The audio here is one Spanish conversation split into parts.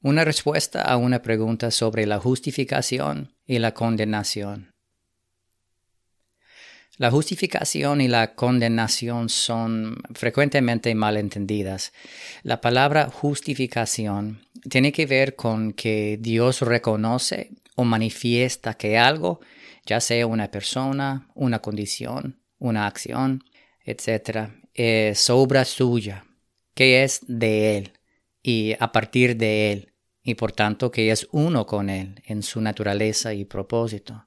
Una respuesta a una pregunta sobre la justificación y la condenación. La justificación y la condenación son frecuentemente malentendidas. La palabra justificación tiene que ver con que Dios reconoce o manifiesta que algo, ya sea una persona, una condición, una acción, etc., es obra suya, que es de Él y a partir de Él, y por tanto que es uno con Él en su naturaleza y propósito.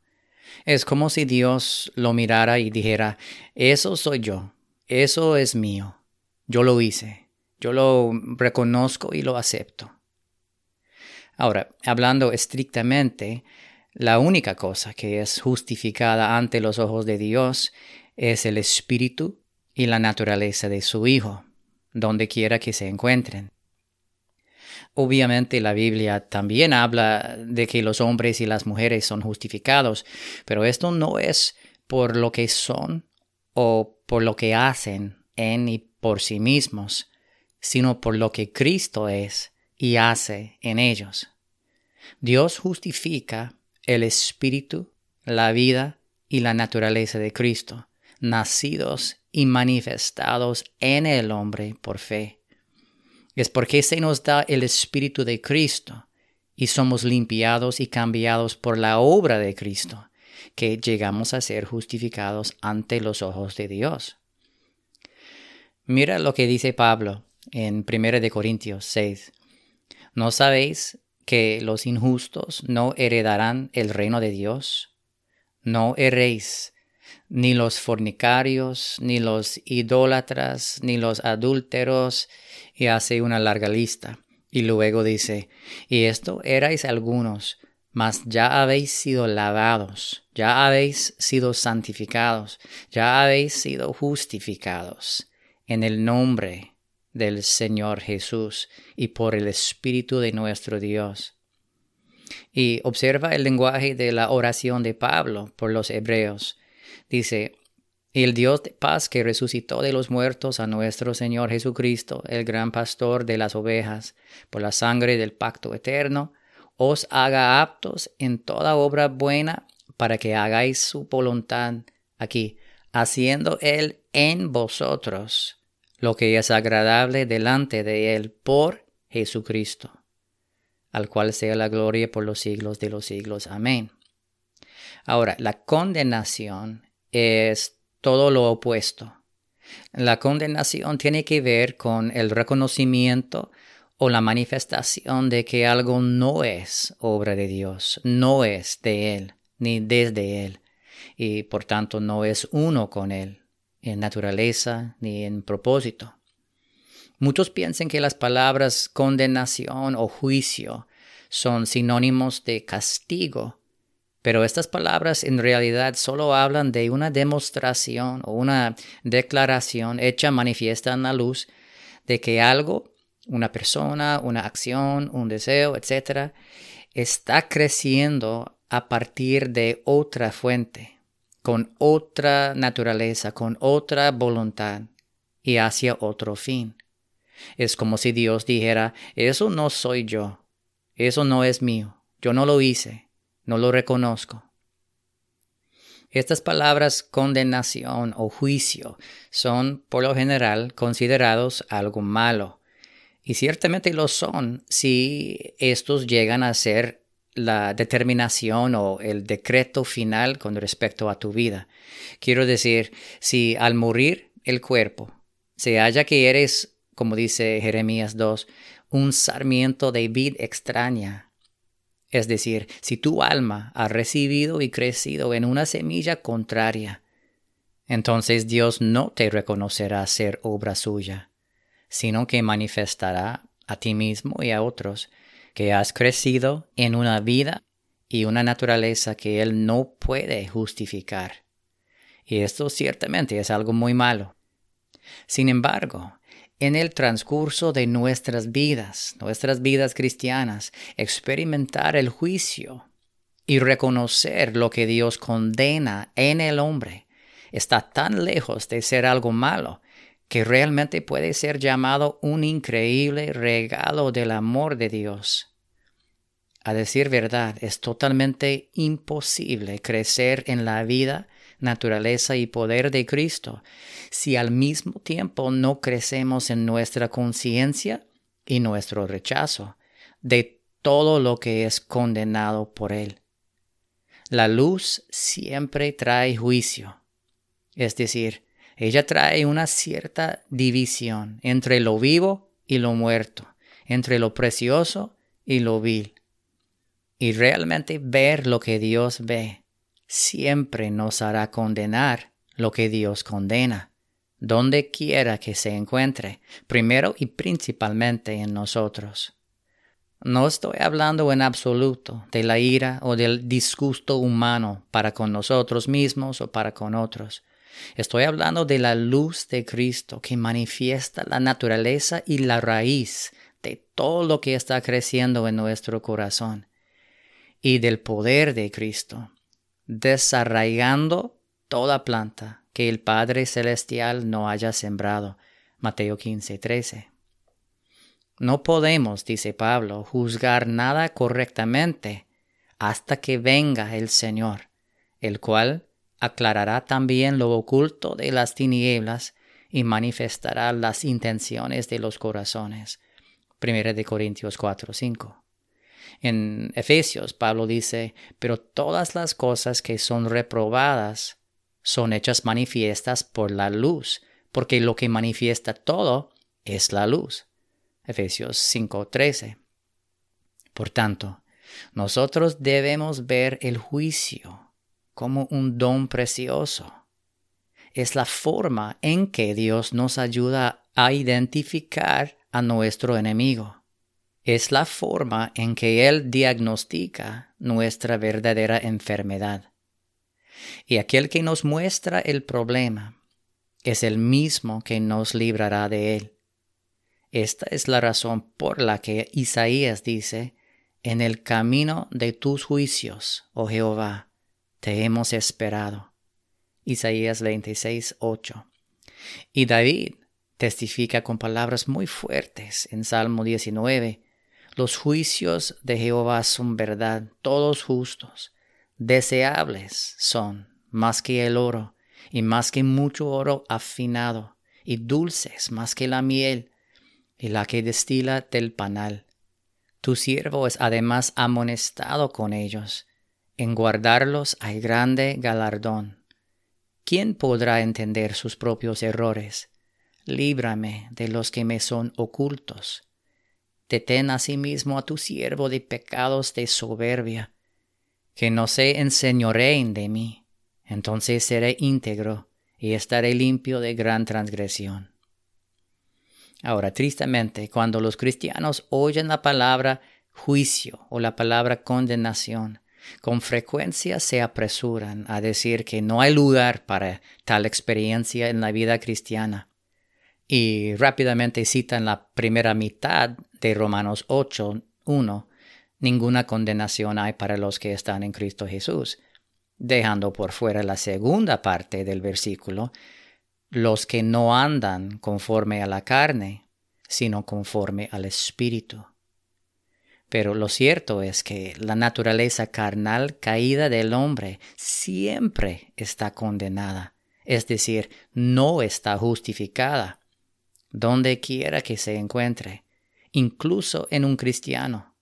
Es como si Dios lo mirara y dijera, eso soy yo, eso es mío, yo lo hice, yo lo reconozco y lo acepto. Ahora, hablando estrictamente, la única cosa que es justificada ante los ojos de Dios es el espíritu y la naturaleza de su Hijo, donde quiera que se encuentren. Obviamente la Biblia también habla de que los hombres y las mujeres son justificados, pero esto no es por lo que son o por lo que hacen en y por sí mismos, sino por lo que Cristo es y hace en ellos. Dios justifica el espíritu, la vida y la naturaleza de Cristo, nacidos y manifestados en el hombre por fe. Es porque se nos da el Espíritu de Cristo y somos limpiados y cambiados por la obra de Cristo, que llegamos a ser justificados ante los ojos de Dios. Mira lo que dice Pablo en 1 Corintios 6. ¿No sabéis que los injustos no heredarán el reino de Dios? No erréis, ni los fornicarios, ni los idólatras, ni los adúlteros, y hace una larga lista. Y luego dice, y esto erais algunos, mas ya habéis sido lavados, ya habéis sido santificados, ya habéis sido justificados en el nombre del Señor Jesús y por el Espíritu de nuestro Dios. Y observa el lenguaje de la oración de Pablo por los hebreos. Dice, el Dios de paz que resucitó de los muertos a nuestro Señor Jesucristo, el gran pastor de las ovejas, por la sangre del pacto eterno, os haga aptos en toda obra buena para que hagáis su voluntad aquí, haciendo Él en vosotros lo que es agradable delante de Él por Jesucristo, al cual sea la gloria por los siglos de los siglos. Amén. Ahora, la condenación es todo lo opuesto. La condenación tiene que ver con el reconocimiento o la manifestación de que algo no es obra de Dios, no es de Él, ni desde Él, y por tanto no es uno con Él, en naturaleza ni en propósito. Muchos piensan que las palabras condenación o juicio son sinónimos de castigo, pero estas palabras en realidad solo hablan de una demostración o una declaración hecha manifiesta en la luz de que algo, una persona, una acción, un deseo, etc., está creciendo a partir de otra fuente, con otra naturaleza, con otra voluntad y hacia otro fin. Es como si Dios dijera, eso no soy yo, eso no es mío, yo no lo hice, no lo reconozco. Estas palabras condenación o juicio son por lo general considerados algo malo. Y ciertamente lo son si estos llegan a ser la determinación o el decreto final con respecto a tu vida. Quiero decir, si al morir el cuerpo se halla que eres, como dice Jeremías 2, un sarmiento de vid extraña, es decir, si tu alma ha recibido y crecido en una semilla contraria, entonces Dios no te reconocerá ser obra suya, sino que manifestará a ti mismo y a otros que has crecido en una vida y una naturaleza que Él no puede justificar. Y esto ciertamente es algo muy malo. Sin embargo, en el transcurso de nuestras vidas, nuestras vidas cristianas, experimentar el juicio y reconocer lo que Dios condena en el hombre. Está tan lejos de ser algo malo que realmente puede ser llamado un increíble regalo del amor de Dios. A decir verdad, es totalmente imposible crecer en la vida, naturaleza y poder de Cristo. Si al mismo tiempo no crecemos en nuestra conciencia y nuestro rechazo de todo lo que es condenado por Él. La luz siempre trae juicio, es decir, ella trae una cierta división entre lo vivo y lo muerto, entre lo precioso y lo vil. Y realmente ver lo que Dios ve, siempre nos hará condenar lo que Dios condena, donde quiera que se encuentre, primero y principalmente en nosotros. No estoy hablando en absoluto de la ira o del disgusto humano para con nosotros mismos o para con otros. Estoy hablando de la luz de Cristo que manifiesta la naturaleza y la raíz de todo lo que está creciendo en nuestro corazón y del poder de Cristo, desarraigando toda planta que el Padre Celestial no haya sembrado. Mateo 15, 13. No podemos, dice Pablo, juzgar nada correctamente hasta que venga el Señor, el cual aclarará también lo oculto de las tinieblas y manifestará las intenciones de los corazones. 1 de Corintios 4, 5. En Efesios, Pablo dice, pero todas las cosas que son reprobadas son hechas manifiestas por la luz, porque lo que manifiesta todo es la luz. Efesios 5:13. Por tanto, nosotros debemos ver el juicio como un don precioso. Es la forma en que Dios nos ayuda a identificar a nuestro enemigo es la forma en que Él diagnostica nuestra verdadera enfermedad. Y aquel que nos muestra el problema es el mismo que nos librará de él. Esta es la razón por la que Isaías dice, En el camino de tus juicios, oh Jehová, te hemos esperado. Isaías 26, 8. Y David testifica con palabras muy fuertes en Salmo 19, los juicios de Jehová son verdad, todos justos. Deseables son más que el oro, y más que mucho oro afinado, y dulces más que la miel, y la que destila del panal. Tu siervo es además amonestado con ellos. En guardarlos hay grande galardón. ¿Quién podrá entender sus propios errores? Líbrame de los que me son ocultos Detén asimismo a tu siervo de pecados de soberbia, que no se enseñoreen de mí. Entonces seré íntegro y estaré limpio de gran transgresión. Ahora, tristemente, cuando los cristianos oyen la palabra juicio o la palabra condenación, con frecuencia se apresuran a decir que no hay lugar para tal experiencia en la vida cristiana y rápidamente citan la primera mitad de Romanos 8, 1, ninguna condenación hay para los que están en Cristo Jesús, dejando por fuera la segunda parte del versículo, los que no andan conforme a la carne, sino conforme al Espíritu. Pero lo cierto es que la naturaleza carnal caída del hombre siempre está condenada, es decir, no está justificada donde quiera que se encuentre, incluso en un cristiano.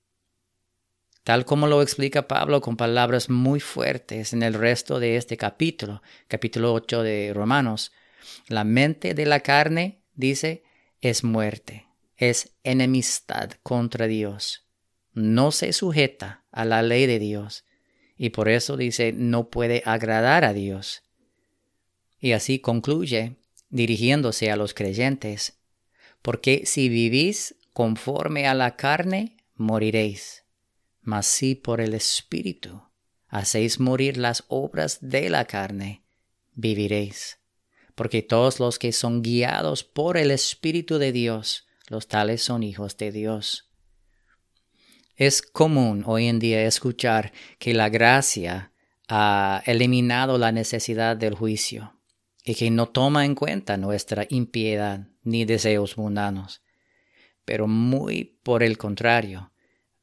Tal como lo explica Pablo con palabras muy fuertes en el resto de este capítulo, capítulo 8 de Romanos, la mente de la carne, dice, es muerte, es enemistad contra Dios, no se sujeta a la ley de Dios, y por eso dice, no puede agradar a Dios. Y así concluye, dirigiéndose a los creyentes, porque si vivís conforme a la carne, moriréis. Mas si por el Espíritu hacéis morir las obras de la carne, viviréis. Porque todos los que son guiados por el Espíritu de Dios, los tales son hijos de Dios. Es común hoy en día escuchar que la gracia ha eliminado la necesidad del juicio y que no toma en cuenta nuestra impiedad ni deseos mundanos. Pero muy por el contrario,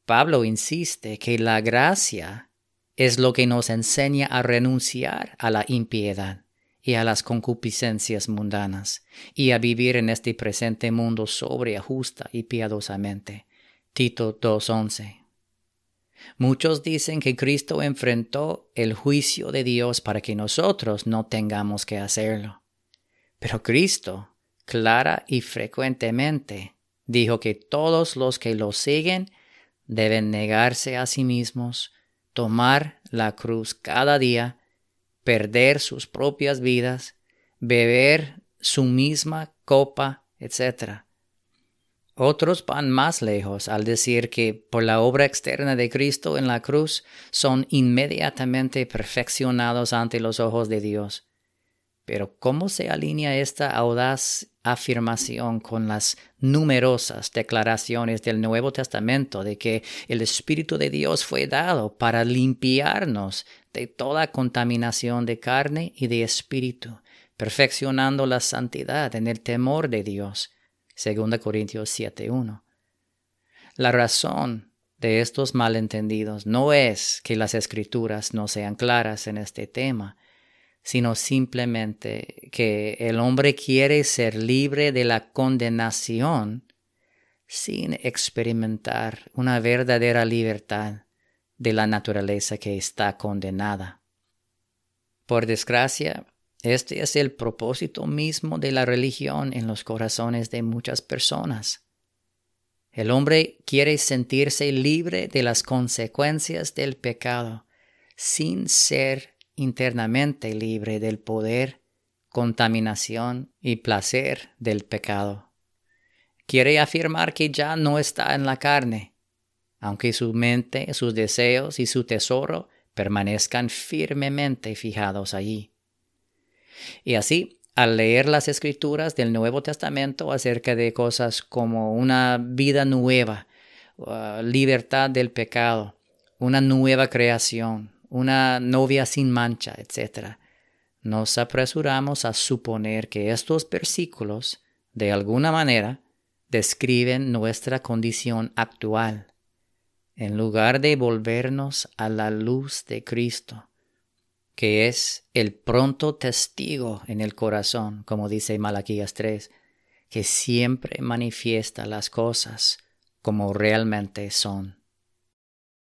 Pablo insiste que la gracia es lo que nos enseña a renunciar a la impiedad y a las concupiscencias mundanas, y a vivir en este presente mundo sobria, justa y piadosamente. Tito 2.11. Muchos dicen que Cristo enfrentó el juicio de Dios para que nosotros no tengamos que hacerlo. Pero Cristo, clara y frecuentemente, dijo que todos los que lo siguen deben negarse a sí mismos, tomar la cruz cada día perder sus propias vidas, beber su misma copa, etc. Otros van más lejos al decir que por la obra externa de Cristo en la cruz son inmediatamente perfeccionados ante los ojos de Dios. Pero ¿cómo se alinea esta audaz afirmación con las numerosas declaraciones del Nuevo Testamento de que el Espíritu de Dios fue dado para limpiarnos de toda contaminación de carne y de espíritu, perfeccionando la santidad en el temor de Dios? 2 Corintios 7.1. La razón de estos malentendidos no es que las escrituras no sean claras en este tema, sino simplemente que el hombre quiere ser libre de la condenación sin experimentar una verdadera libertad de la naturaleza que está condenada. Por desgracia, este es el propósito mismo de la religión en los corazones de muchas personas. El hombre quiere sentirse libre de las consecuencias del pecado, sin ser internamente libre del poder, contaminación y placer del pecado. Quiere afirmar que ya no está en la carne, aunque su mente, sus deseos y su tesoro permanezcan firmemente fijados allí. Y así, al leer las escrituras del Nuevo Testamento acerca de cosas como una vida nueva, uh, libertad del pecado, una nueva creación, una novia sin mancha, etc. Nos apresuramos a suponer que estos versículos, de alguna manera, describen nuestra condición actual, en lugar de volvernos a la luz de Cristo, que es el pronto testigo en el corazón, como dice Malaquías 3, que siempre manifiesta las cosas como realmente son.